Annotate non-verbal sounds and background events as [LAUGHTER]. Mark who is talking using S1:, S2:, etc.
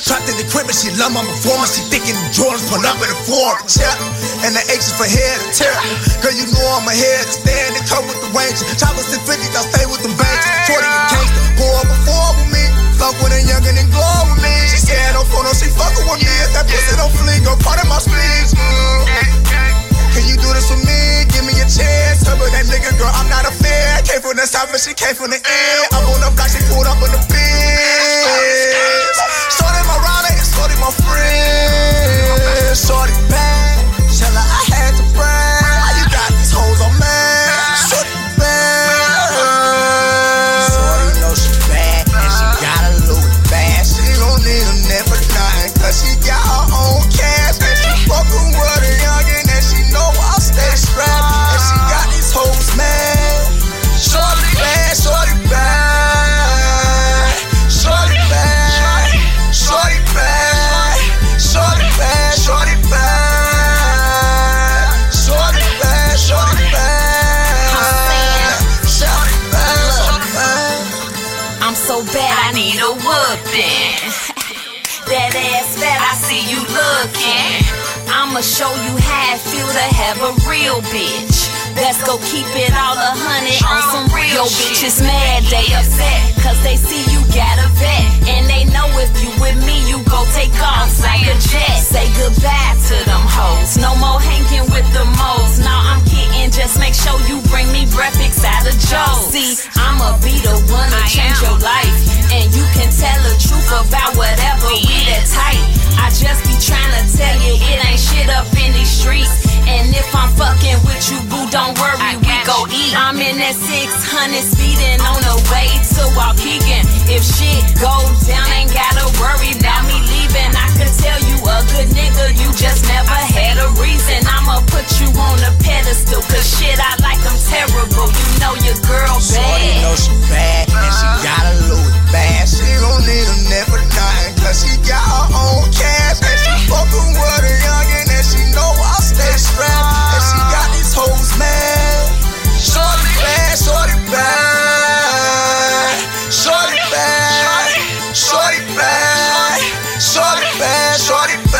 S1: Trapped in the crib and she love my performance. She thinking the Jordans pull up in the form. Yeah. And the H is for head to tear. Girl, you know I'm ahead to stand and come with the range. Choppers in 50s, I stay with them banks. Shorty the gangster, pour up before with me. Fuck with a youngin' and glow with me. She scared no photo, she fuckin' with me. If that pussy don't fling, go part of my sleeves. Mm. Can you do this for me? Give me a chance. Her that nigga, girl, I'm not a fan. Came from the south, but she came from the end. I'm on the block, she pulled up in the biz.
S2: I'm so bad,
S3: I need a whooping. [LAUGHS]
S2: that ass fat.
S3: I see you looking.
S2: I'ma show you how it feel to have a real bitch. Let's go keep it all a hundred on some real
S3: bitches
S2: Is mad, they upset. Cause they see you got a vet. And they know if you with me, you go take off like a jet. Say goodbye to them hoes. No more I'm in that 600 speeding on the way to Waukegan. If shit goes down, ain't gotta ass shorty.